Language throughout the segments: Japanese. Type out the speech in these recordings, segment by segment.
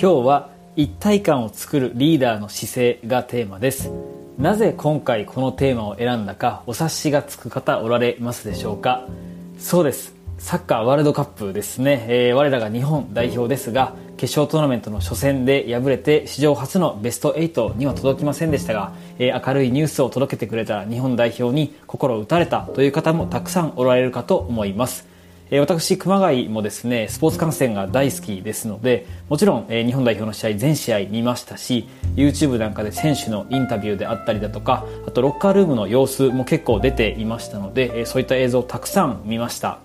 今日は一体感を作るリーダーの姿勢がテーマです。なぜ今回このテーマを選んだかお察しがつく方おられますでしょうか？そうです。サッカーワールドカップですね、えー、我らが日本代表ですが決勝トーナメントの初戦で敗れて史上初のベスト8には届きませんでしたが、えー、明るいニュースを届けてくれた日本代表に心を打たれたという方もたくさんおられるかと思います。え私、熊谷もですね、スポーツ観戦が大好きですので、もちろん、え日本代表の試合全試合見ましたし、YouTube なんかで選手のインタビューであったりだとか、あとロッカールームの様子も結構出ていましたので、えそういった映像をたくさん見ました。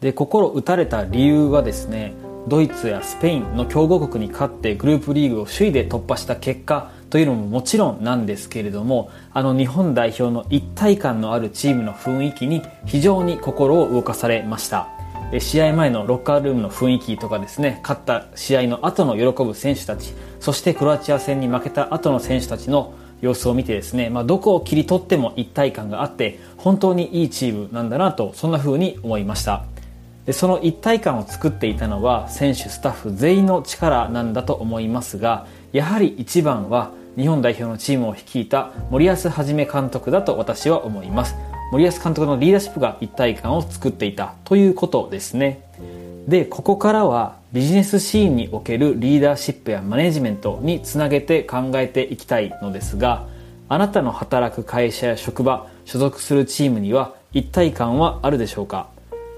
で、心打たれた理由はですね、ドイツやスペインの強豪国に勝ってグループリーグを首位で突破した結果というのももちろんなんですけれどもあの日本代表の一体感のあるチームの雰囲気に非常に心を動かされました試合前のロッカールームの雰囲気とかですね勝った試合の後の喜ぶ選手たちそしてクロアチア戦に負けた後の選手たちの様子を見てですね、まあ、どこを切り取っても一体感があって本当にいいチームなんだなとそんな風に思いました。でその一体感を作っていたのは選手スタッフ全員の力なんだと思いますがやはり一番は日本代表のチームを率いた森保一監督だと私は思います。森保監督のリーダーシップが一体感を作っていたということですね。でここからはビジネスシーンにおけるリーダーシップやマネジメントにつなげて考えていきたいのですがあなたの働く会社や職場所属するチームには一体感はあるでしょうか？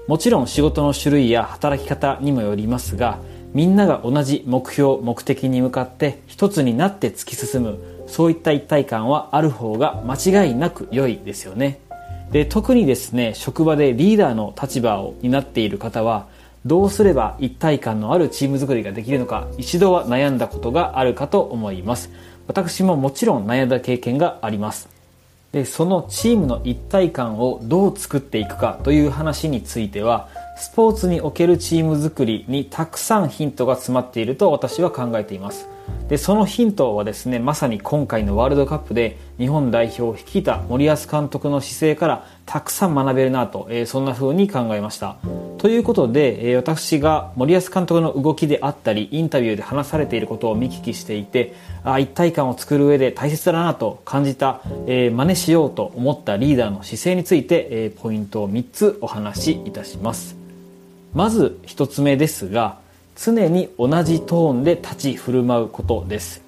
もちろん仕事の種類や働き方にもよりますがみんなが同じ目標目的に向かって一つになって突き進むそういった一体感はある方が間違いなく良いですよね。で特にですね職場でリーダーの立場を担っている方はどうすれば一体感のあるチーム作りができるのか一度は悩んだことがあるかと思います。私ももちろん悩んだ経験があります。でそのチームの一体感をどう作っていくかという話についてはスポーツにおけるチーム作りにたくさんヒントが詰まっていると私は考えています。でそのヒントはですねまさに今回のワールドカップで日本代表を率いた森保監督の姿勢からたくさん学べるなと、えー、そんな風に考えました。ということで、えー、私が森保監督の動きであったりインタビューで話されていることを見聞きしていてあ一体感を作る上で大切だなと感じた、えー、真似しようと思ったリーダーの姿勢について、えー、ポイントを3つお話しいたします。まず1つ目ですが常に同じトーンで立ち振る舞うことです。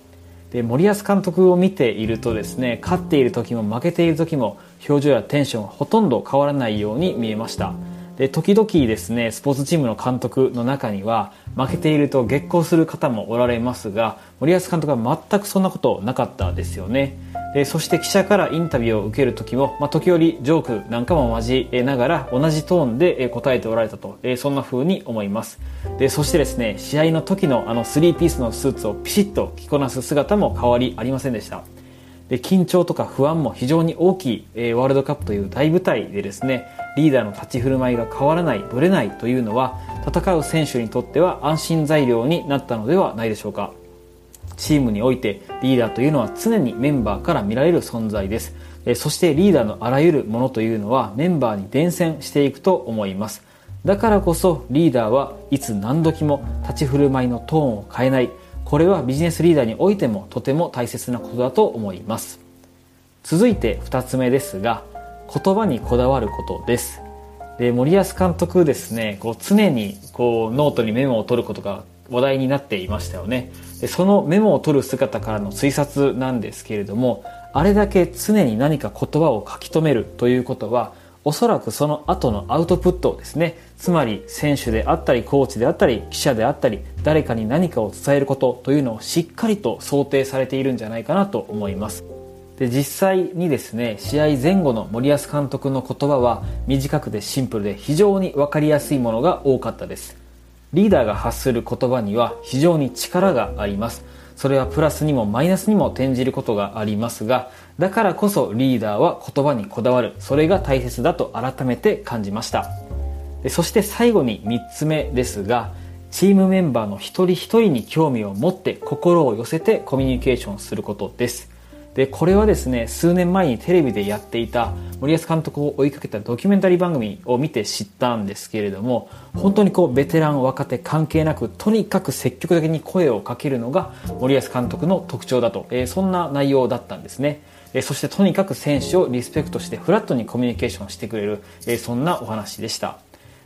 で森保監督を見ているとですね勝っている時も負けている時も表情やテンションはほとんど変わらないように見えました。で時々ですねスポーツチームの監督の中には負けていると激高する方もおられますが森保監督は全くそんなことなかったですよね。でそして記者からインタビューを受ける時も、まあ、時折ジョークなんかも交えながら同じトーンで答えておられたと、えそんな風に思います。でそしてですね試合の時のあの3ピースのスーツをピシッと着こなす姿も変わりありませんでした。で緊張とか不安も非常に大きい、えー、ワールドカップという大舞台でですねリーダーの立ち振る舞いが変わらないぶれないというのは戦う選手にとっては安心材料になったのではないでしょうか。チームにおいてリーダーというのは常にメンバーから見られる存在です。そしてリーダーのあらゆるものというのはメンバーに伝染していくと思います。だからこそリーダーはいつ何時も立ち振る舞いのトーンを変えない。これはビジネスリーダーにおいてもとても大切なことだと思います。続いて2つ目ですが言葉にこだわることです。で森保監督ですねこう常にこうノートにメモを取ることが話題になっていましたよね。でそのメモを取る姿からの推察なんですけれどもあれだけ常に何か言葉を書き留めるということはおそらくその後のアウトプットをですねつまり選手であったりコーチであったり記者であったり誰かに何かを伝えることというのをしっかりと想定されているんじゃないかなと思います。で実際にですね試合前後の森保監督の言葉は短くてシンプルで非常に分かりやすいものが多かったです。リーダーが発する言葉には非常に力があります。それはプラスにもマイナスにも転じることがありますがだからこそリーダーは言葉にこだわる。それが大切だと改めて感じました。そして最後に3つ目ですがチームメンバーの一人一人に興味を持って心を寄せてコミュニケーションすることです。でこれはですね数年前にテレビでやっていた森保監督を追いかけたドキュメンタリー番組を見て知ったんですけれども本当にこうベテラン若手関係なくとにかく積極的に声をかけるのが森保監督の特徴だと、えー、そんな内容だったんですね、え、そしてとにかく選手をリスペクトしてフラットにコミュニケーションしてくれる、え、そんなお話でした。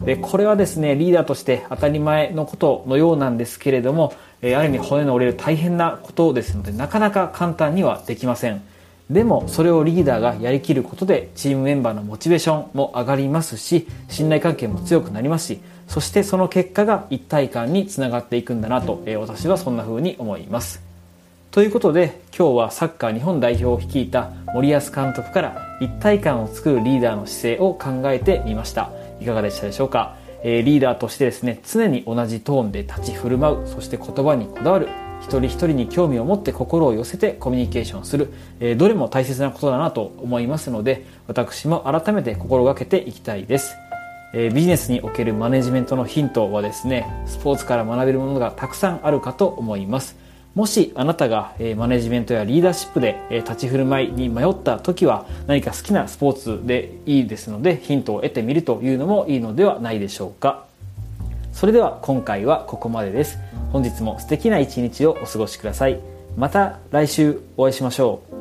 でこれはですねリーダーとして当たり前のことのようなんですけれどもえある意味骨の折れる大変なことですのでなかなか簡単にはできません。でもそれをリーダーがやりきることでチームメンバーのモチベーションも上がりますし信頼関係も強くなりますしそしてその結果が一体感につながっていくんだなと、え私はそんな風に思います。ということで今日はサッカー日本代表を率いた森保監督から一体感を作るリーダーの姿勢を考えてみました。いかがでしたでしょうか？えリーダーとしてですね常に同じトーンで立ち振る舞うそして言葉にこだわる一人一人に興味を持って心を寄せてコミュニケーションする、えどれも大切なことだなと思いますので私も改めて心がけていきたいです、えビジネスにおけるマネジメントのヒントはですねスポーツから学べるものがたくさんあるかと思います。もしあなたがマネジメントやリーダーシップで立ち振る舞いに迷った時は何か好きなスポーツでいいですのでヒントを得てみるというのもいいのではないでしょうか。それでは今回はここまでです。本日も素敵な一日をお過ごしください。また来週お会いしましょう。